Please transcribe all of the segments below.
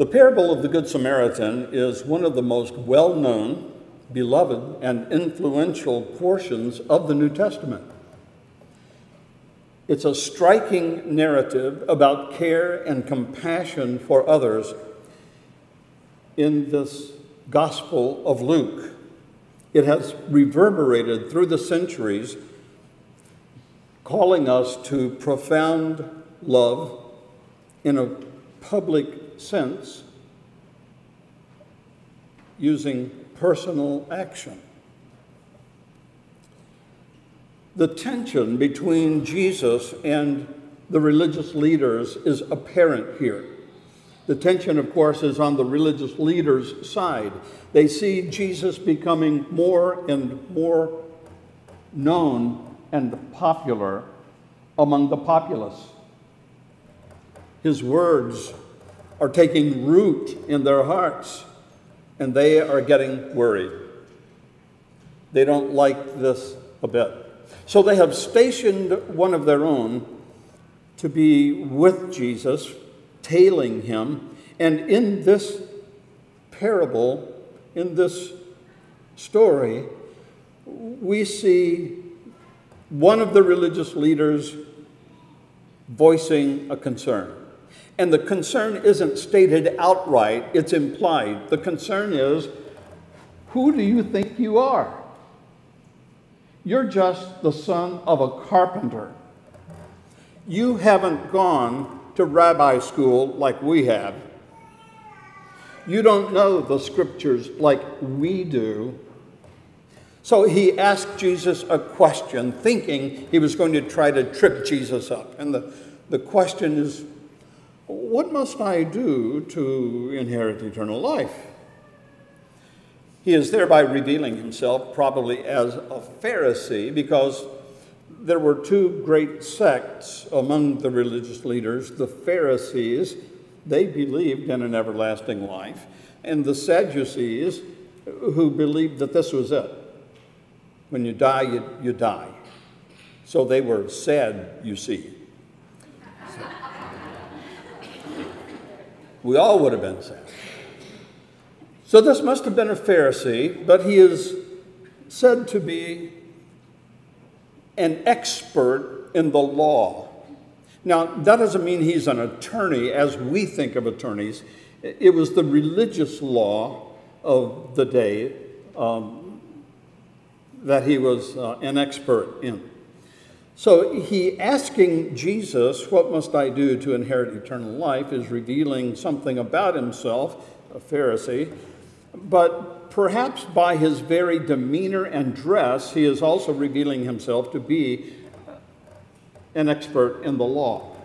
The parable of the Good Samaritan is one of the most well known, beloved, and influential portions of the New Testament. It's a striking narrative about care and compassion for others in this Gospel of Luke. It has reverberated through the centuries, calling us to profound love in a public sense using personal action. The tension between Jesus and the religious leaders is apparent here. The tension, of course, is on the religious leaders' side. They see Jesus becoming more and more known and popular among the populace. His words are taking root in their hearts, and they are getting worried. They don't like this a bit. So they have stationed one of their own to be with Jesus, tailing him. And in this parable, in this story, we see one of the religious leaders voicing a concern. And the concern isn't stated outright, it's implied. The concern is who do you think you are? You're just the son of a carpenter. You haven't gone to rabbi school like we have. You don't know the scriptures like we do. So he asked Jesus a question, thinking he was going to try to trip Jesus up. And the, the question is what must I do to inherit eternal life? He is thereby revealing himself probably as a Pharisee because there were two great sects among the religious leaders. The Pharisees, they believed in an everlasting life, and the Sadducees, who believed that this was it. When you die, you, you die. So they were sad, you see. We all would have been sad. So this must have been a Pharisee, but he is said to be an expert in the law. Now, that doesn't mean he's an attorney as we think of attorneys. It was the religious law of the day um, that he was uh, an expert in. So he asking Jesus, What must I do to inherit eternal life? is revealing something about himself, a Pharisee. But perhaps by his very demeanor and dress, he is also revealing himself to be an expert in the law.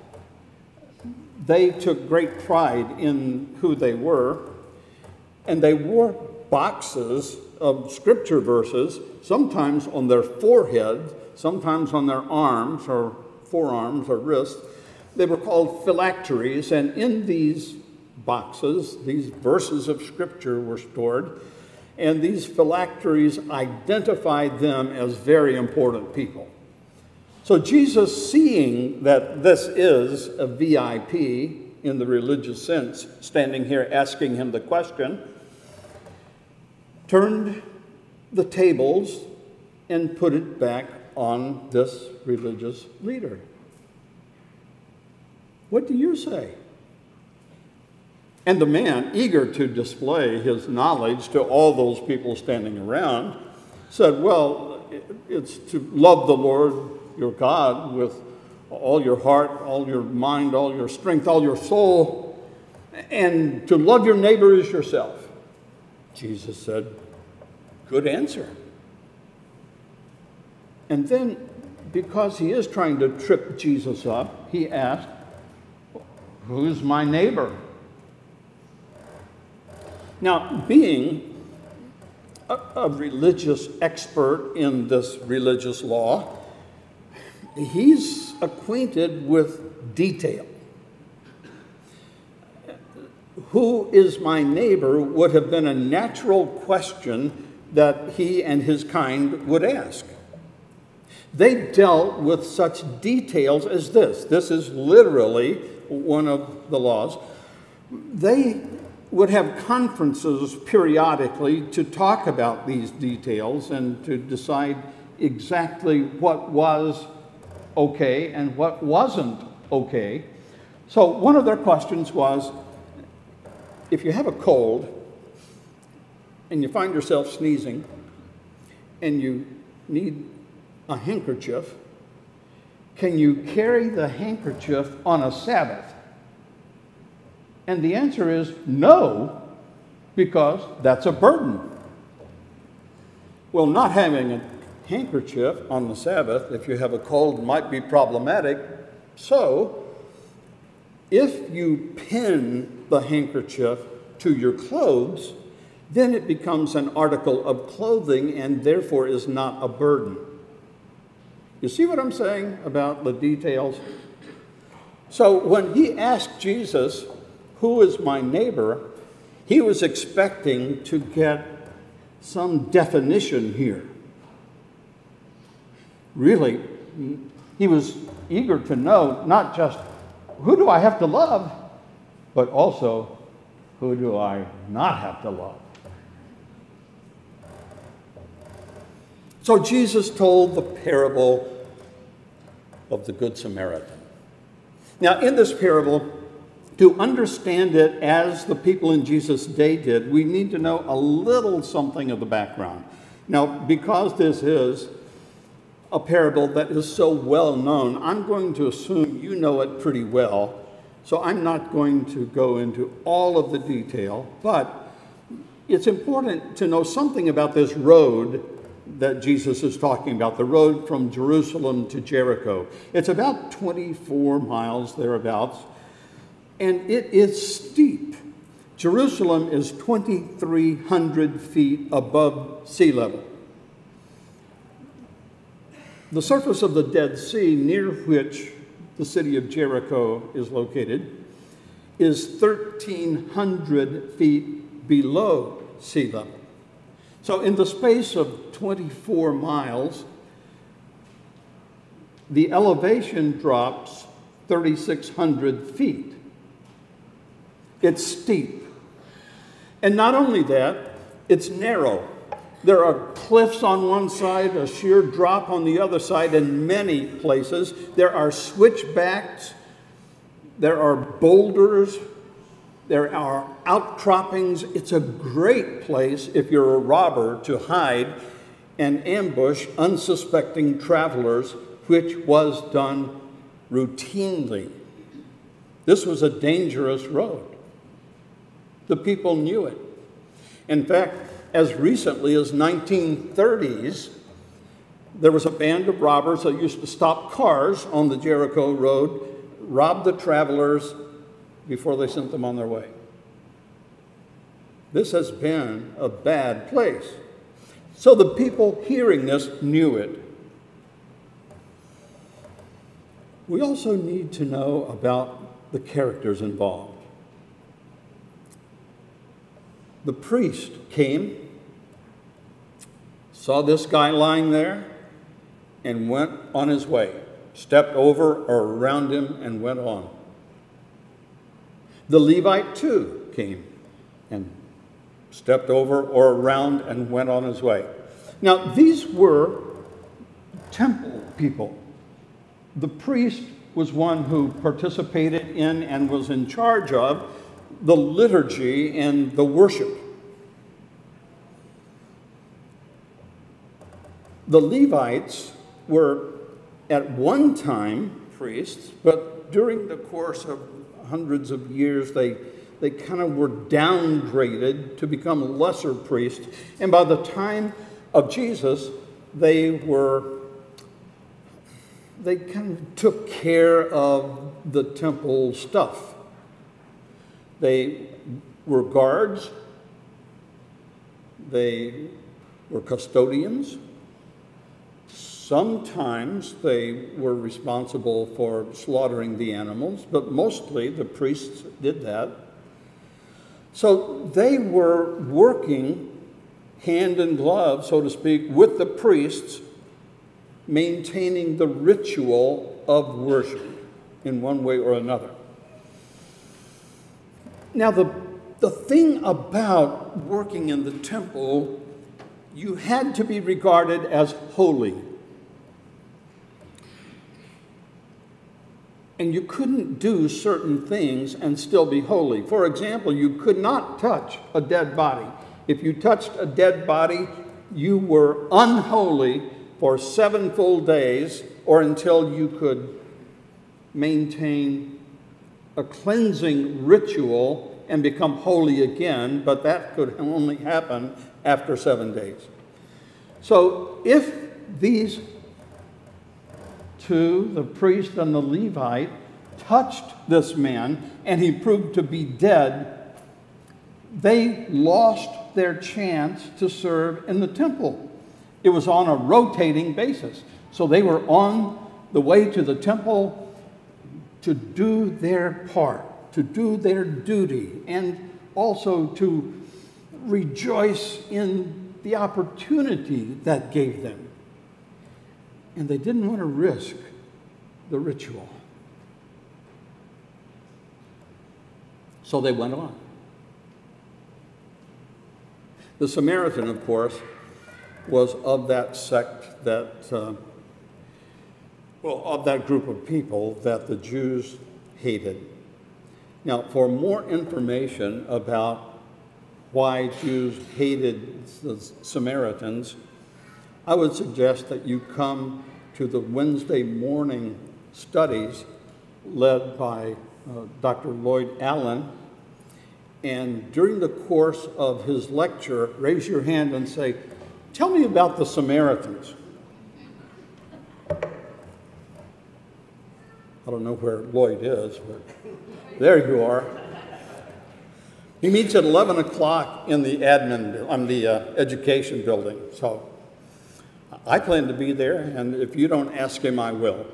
They took great pride in who they were, and they wore boxes of scripture verses, sometimes on their forehead sometimes on their arms or forearms or wrists. They were called phylacteries, and in these boxes, these verses of scripture were stored, and these phylacteries identified them as very important people. So Jesus, seeing that this is a VIP in the religious sense, standing here asking him the question, turned the tables and put it back on this religious leader. What do you say? And the man, eager to display his knowledge to all those people standing around, said, Well, it's to love the Lord your God with all your heart, all your mind, all your strength, all your soul, and to love your neighbor as yourself. Jesus said, Good answer. And then, because he is trying to trip Jesus up, he asked, Who's my neighbor? Now, being a, a, religious expert in this religious law, he's acquainted with detail. Who is my neighbor would have been a natural question that he and his kind would ask. They dealt with such details as this. This is literally one of the laws. They would have conferences periodically to talk about these details and to decide exactly what was okay and what wasn't okay. So, one of their questions was if you have a cold and you find yourself sneezing and you need a handkerchief, can you carry the handkerchief on a Sabbath? And the answer is no, because that's a burden. Well, not having a handkerchief on the Sabbath, if you have a cold, might be problematic. So, if you pin the handkerchief to your clothes, then it becomes an article of clothing and therefore is not a burden. You see what I'm saying about the details? So when he asked Jesus, Who is my neighbor? he was expecting to get some definition here. Really, he was eager to know not just who do I have to love, but also who do I not have to love. So Jesus told the parable of the Good Samaritan. Now, in this parable, to understand it as the people in Jesus' day did, we need to know a little something of the background. Now, because this is a parable that is so well known, I'm going to assume you know it pretty well. So I'm not going to go into all of the detail, but it's important to know something about this road that Jesus is talking about, the road from Jerusalem to Jericho. It's about 24 miles thereabouts, and it is steep. Jerusalem is 2,300 feet above sea level. The surface of the Dead Sea, near which the city of Jericho is located, is 1,300 feet below sea level. So, in the space of 24 miles, the elevation drops 3,600 feet. It's steep. And not only that, it's narrow. There are cliffs on one side, a sheer drop on the other side, in many places. There are switchbacks, there are boulders, there are outcroppings. It's a great place if you're a robber to hide and ambush unsuspecting travelers, which was done routinely. This was a dangerous road. The people knew it. In fact, as recently as 1930s, there was a band of robbers that used to stop cars on the Jericho Road, rob the travelers, before they sent them on their way. This has been a bad place. So the people hearing this knew it. We also need to know about the characters involved. The priest came, saw this guy lying there, and went on his way, stepped over or around him, and went on. The Levite too came and stepped over or around and went on his way. Now, these were temple people. The priest was one who participated in and was in charge of the liturgy and the worship. The Levites were at one time priests, but during the course of hundreds of years, they, they kind of were downgraded to become lesser priests. And by the time of Jesus, they were, they kind of took care of the temple stuff. They were guards, they were custodians, Sometimes they were responsible for slaughtering the animals, but mostly the priests did that. So they were working hand in glove, so to speak, with the priests, maintaining the ritual of worship in one way or another. Now, the the thing about working in the temple, you had to be regarded as holy. And you couldn't do certain things and still be holy. For example, you could not touch a dead body. If you touched a dead body, you were unholy for seven full days or until you could maintain a cleansing ritual and become holy again, but that could only happen after seven days. So if these two, the priest and the Levite, touched this man and he proved to be dead, they lost their chance to serve in the temple. It was on a rotating basis. So they were on the way to the temple to do their part, to do their duty, and also to rejoice in the opportunity that gave them. And they didn't want to risk the ritual. So they went on. The Samaritan, of course, was of that sect that, uh, well, of that group of people that the Jews hated. Now, for more information about why Jews hated the Samaritans, I would suggest that you come to the Wednesday morning studies led by uh, Dr. Lloyd Allen and during the course of his lecture, raise your hand and say, Tell me about the Samaritans. I don't know where Lloyd is, but there you are. He meets at 11 o'clock in the admin, on the uh, education building. So I plan to be there, and if you don't ask him, I will.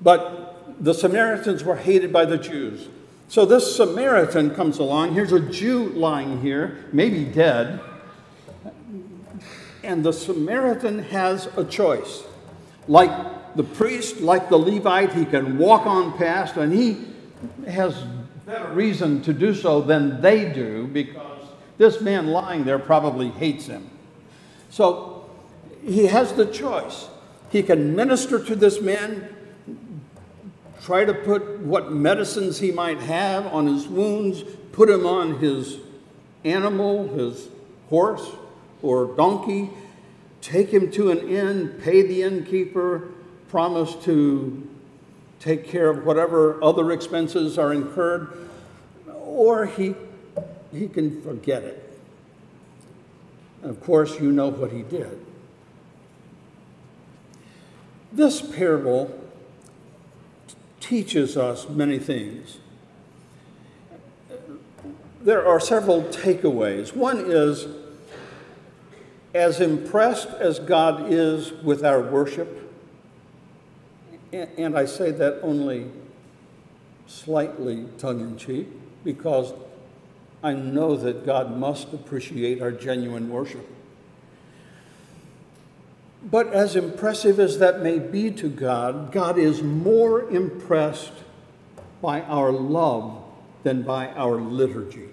But the Samaritans were hated by the Jews. So this Samaritan comes along. Here's a Jew lying here, maybe dead. And the Samaritan has a choice. Like the priest, like the Levite, he can walk on past, and he has better reason to do so than they do because this man lying there probably hates him. So he has the choice. He can minister to this man try to put what medicines he might have on his wounds, put him on his animal, his horse or donkey, take him to an inn, pay the innkeeper, promise to take care of whatever other expenses are incurred, or he, he can forget it. Of course, you know what he did. This parable teaches us many things. There are several takeaways. One is as impressed as God is with our worship, and I say that only slightly tongue in cheek, because I know that God must appreciate our genuine worship. But as impressive as that may be to God, God is more impressed by our love than by our liturgy.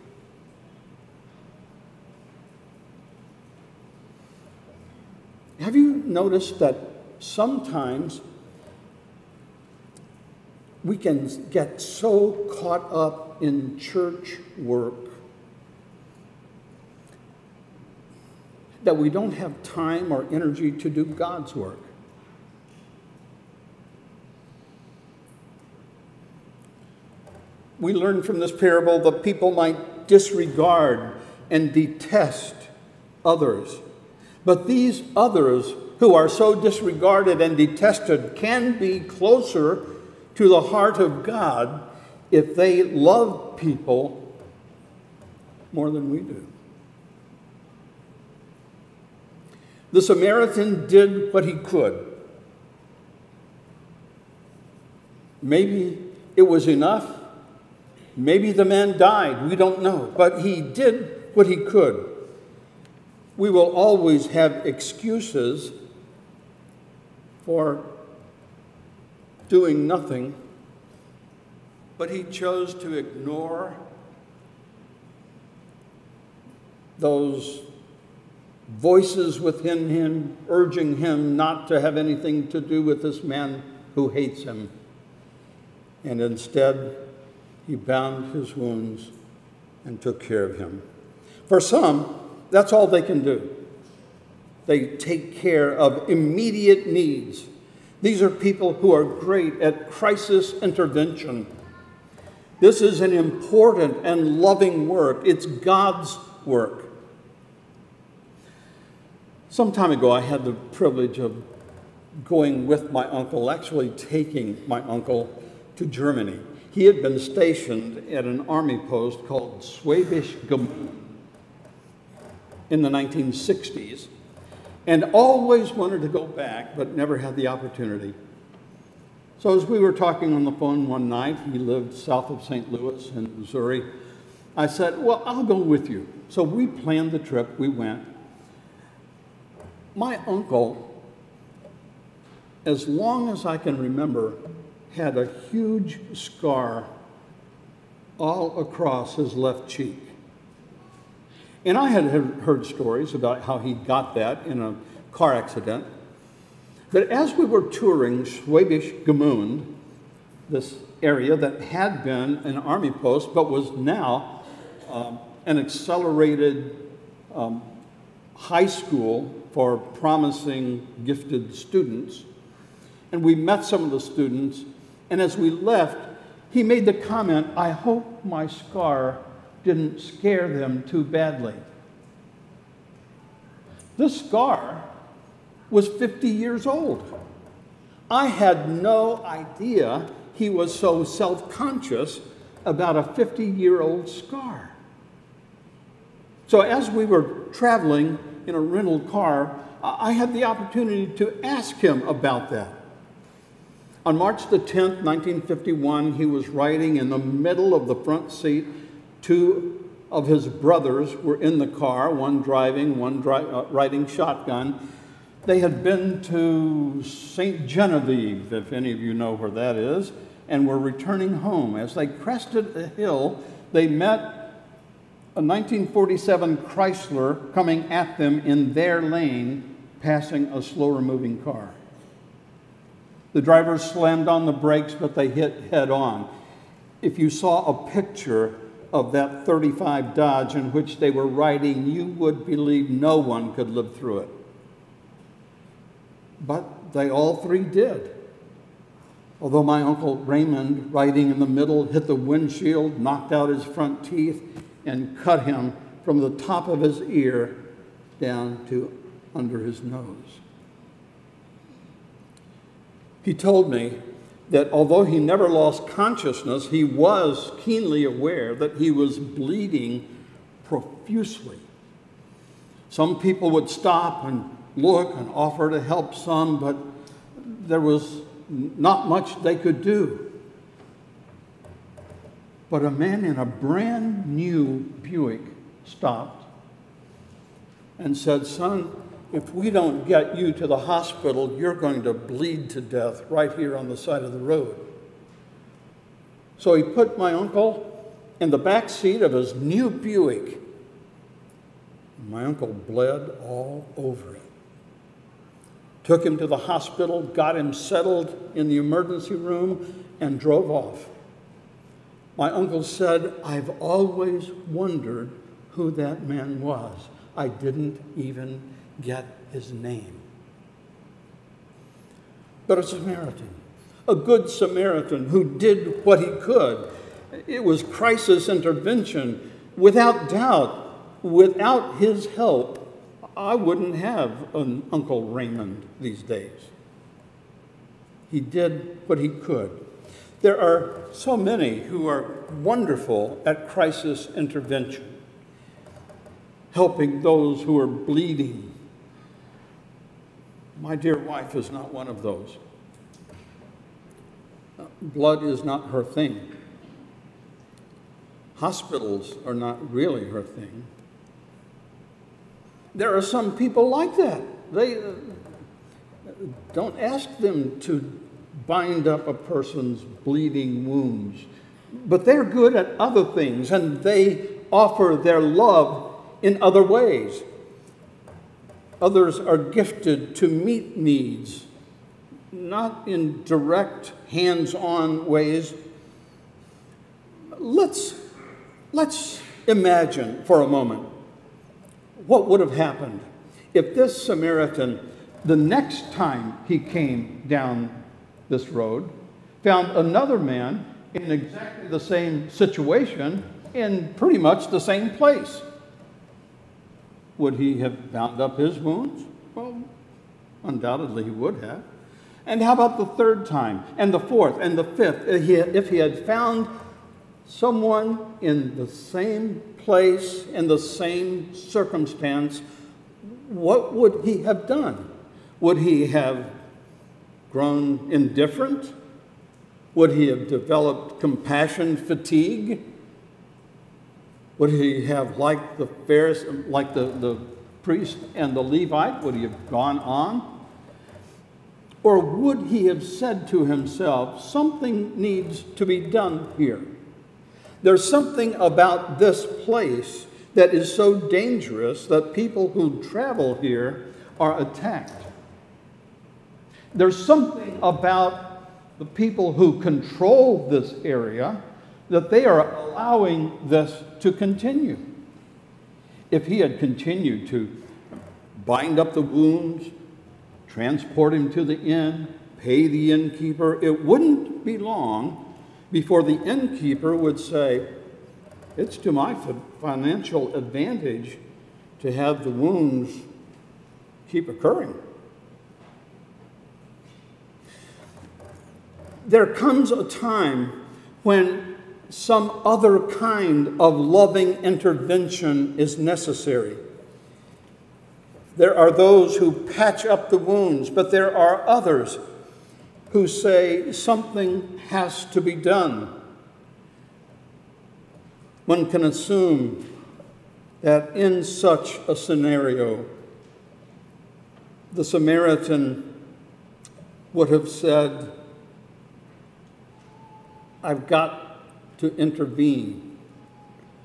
Have you noticed that sometimes we can get so caught up in church work that we don't have time or energy to do God's work. We learn from this parable that people might disregard and detest others. But these others who are so disregarded and detested can be closer to the heart of God if they love people more than we do. The Samaritan did what he could. Maybe it was enough. Maybe the man died. We don't know. But he did what he could. We will always have excuses for doing nothing but he chose to ignore those voices within him urging him not to have anything to do with this man who hates him. And instead, he bound his wounds and took care of him. For some, that's all they can do. They take care of immediate needs. These are people who are great at crisis intervention. This is an important and loving work. It's God's work. Some time ago, I had the privilege of going with my uncle, actually taking my uncle to Germany. He had been stationed at an army post called Schwäbisch Gmünd in the 1960s and always wanted to go back but never had the opportunity. So, as we were talking on the phone one night, he lived south of St. Louis in Missouri. I said, Well, I'll go with you. So, we planned the trip, we went. My uncle, as long as I can remember, had a huge scar all across his left cheek. And I had heard stories about how he got that in a car accident. But as we were touring Schwäbisch Gmünd, this area that had been an army post but was now um, an accelerated um, high school for promising gifted students, and we met some of the students, and as we left, he made the comment, I hope my scar didn't scare them too badly. This scar was 50 years old. I had no idea he was so self conscious about a 50 year old scar. So, as we were traveling in a rental car, I had the opportunity to ask him about that. On March the 10th, 1951, he was riding in the middle of the front seat Two of his brothers were in the car, one driving, one dri- uh, riding shotgun. They had been to St. Genevieve, if any of you know where that is, and were returning home. As they crested a hill, they met a 1947 Chrysler coming at them in their lane, passing a slower moving car. The drivers slammed on the brakes, but they hit head on. If you saw a picture of that 35 Dodge in which they were riding, you would believe no one could live through it. But they all three did. Although my uncle Raymond, riding in the middle, hit the windshield, knocked out his front teeth, and cut him from the top of his ear down to under his nose. He told me that although he never lost consciousness, he was keenly aware that he was bleeding profusely. Some people would stop and look and offer to help some, but there was not much they could do. But a man in a brand new Buick stopped and said, Son, if we don't get you to the hospital, you're going to bleed to death right here on the side of the road. So he put my uncle in the back seat of his new Buick. My uncle bled all over it. Took him to the hospital, got him settled in the emergency room, and drove off. My uncle said, I've always wondered who that man was. I didn't even get his name. But a Samaritan, a good Samaritan who did what he could. It was crisis intervention. Without doubt, without his help, I wouldn't have an Uncle Raymond these days. He did what he could. There are so many who are wonderful at crisis intervention, helping those who are bleeding, my dear wife is not one of those. Blood is not her thing. Hospitals are not really her thing. There are some people like that. They uh, don't ask them to bind up a person's bleeding wounds but they're good at other things and they offer their love in other ways. Others are gifted to meet needs, not in direct, hands on ways. Let's, let's imagine for a moment what would have happened if this Samaritan, the next time he came down this road, found another man in exactly the same situation in pretty much the same place. Would he have bound up his wounds? Well, undoubtedly he would have. And how about the third time, and the fourth, and the fifth? If he had found someone in the same place, in the same circumstance, what would he have done? Would he have grown indifferent? Would he have developed compassion fatigue? Would he have, like the Pharisee, like the, the priest and the Levite, would he have gone on? Or would he have said to himself, something needs to be done here? There's something about this place that is so dangerous that people who travel here are attacked. There's something about the people who control this area that they are allowing this to continue. If he had continued to bind up the wounds, transport him to the inn, pay the innkeeper, it wouldn't be long before the innkeeper would say, It's to my financial advantage to have the wounds keep occurring. There comes a time when some other kind of loving intervention is necessary. There are those who patch up the wounds, but there are others who say something has to be done. One can assume that in such a scenario, the Samaritan would have said, I've got to intervene.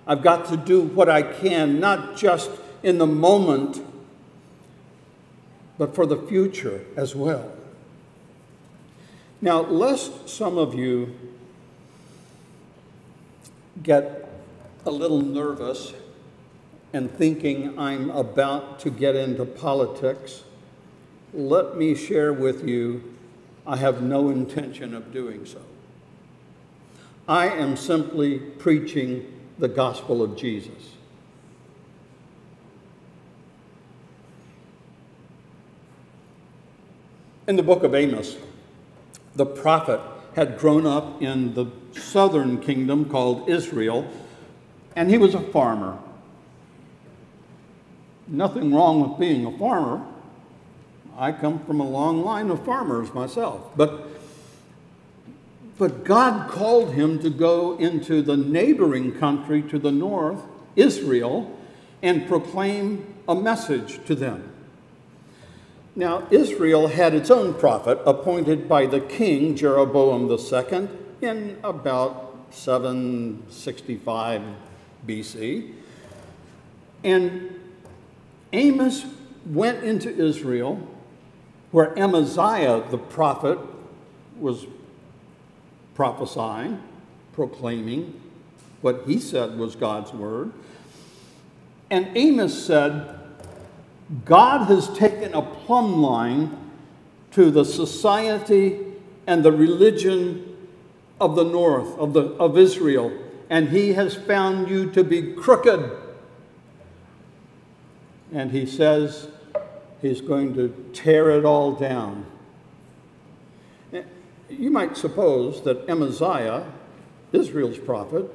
I've got to do what I can, not just in the moment, but for the future as well. Now, lest some of you get a little nervous and thinking I'm about to get into politics, let me share with you I have no intention of doing so. I am simply preaching the gospel of Jesus. In the book of Amos, the prophet had grown up in the southern kingdom called Israel, and he was a farmer. Nothing wrong with being a farmer. I come from a long line of farmers myself. But but God called him to go into the neighboring country to the north, Israel, and proclaim a message to them. Now, Israel had its own prophet appointed by the king Jeroboam II in about 765 BC. And Amos went into Israel, where Amaziah the prophet was prophesying, proclaiming what he said was God's word. And Amos said, God has taken a plumb line to the society and the religion of the north, of, the, of Israel, and he has found you to be crooked. And he says he's going to tear it all down you might suppose that Amaziah, Israel's prophet,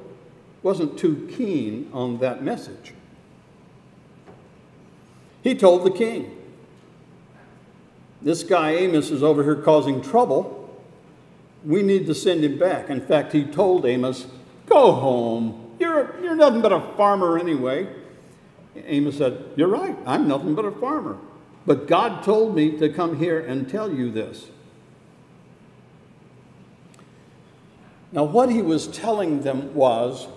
wasn't too keen on that message. He told the king, This guy Amos is over here causing trouble. We need to send him back. In fact, he told Amos, Go home. You're, you're nothing but a farmer anyway. Amos said, You're right. I'm nothing but a farmer. But God told me to come here and tell you this. Now, what he was telling them was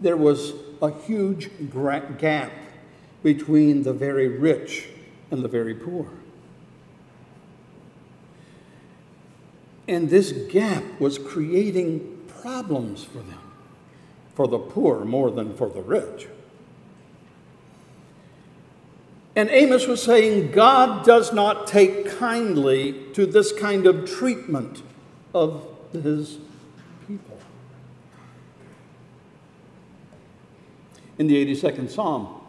there was a huge gap between the very rich and the very poor. And this gap was creating problems for them, for the poor more than for the rich. And Amos was saying God does not take kindly to this kind of treatment of his people. In the 82nd Psalm,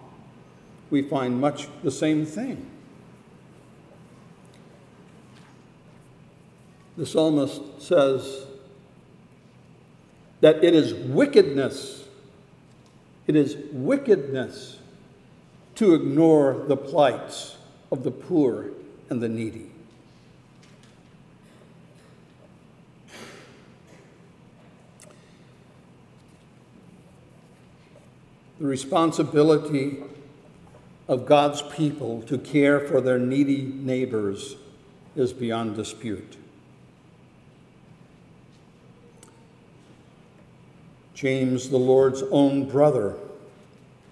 we find much the same thing. The psalmist says that it is wickedness, it is wickedness to ignore the plights of the poor and the needy. The responsibility of God's people to care for their needy neighbors is beyond dispute. James, the Lord's own brother,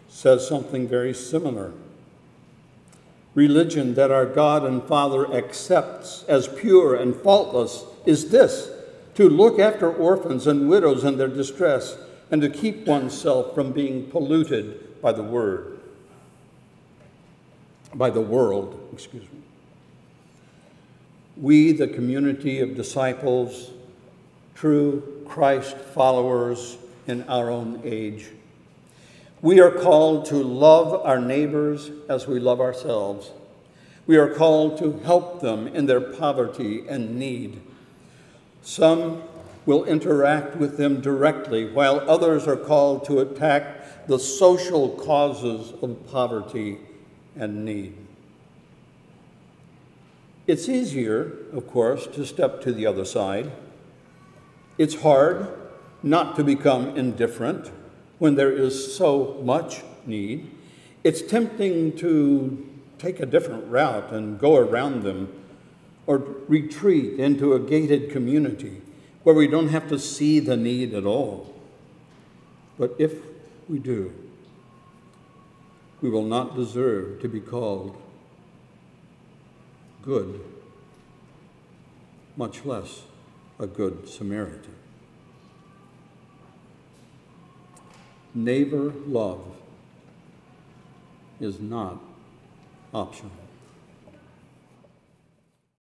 says something very similar. Religion that our God and Father accepts as pure and faultless is this to look after orphans and widows in their distress and to keep oneself from being polluted by the word, by the world, excuse me. We, the community of disciples, true Christ followers in our own age, we are called to love our neighbors as we love ourselves. We are called to help them in their poverty and need. Some will interact with them directly, while others are called to attack the social causes of poverty and need. It's easier, of course, to step to the other side. It's hard not to become indifferent when there is so much need. It's tempting to take a different route and go around them or retreat into a gated community where we don't have to see the need at all. But if we do, we will not deserve to be called good, much less a good Samaritan. neighbor love is not optional.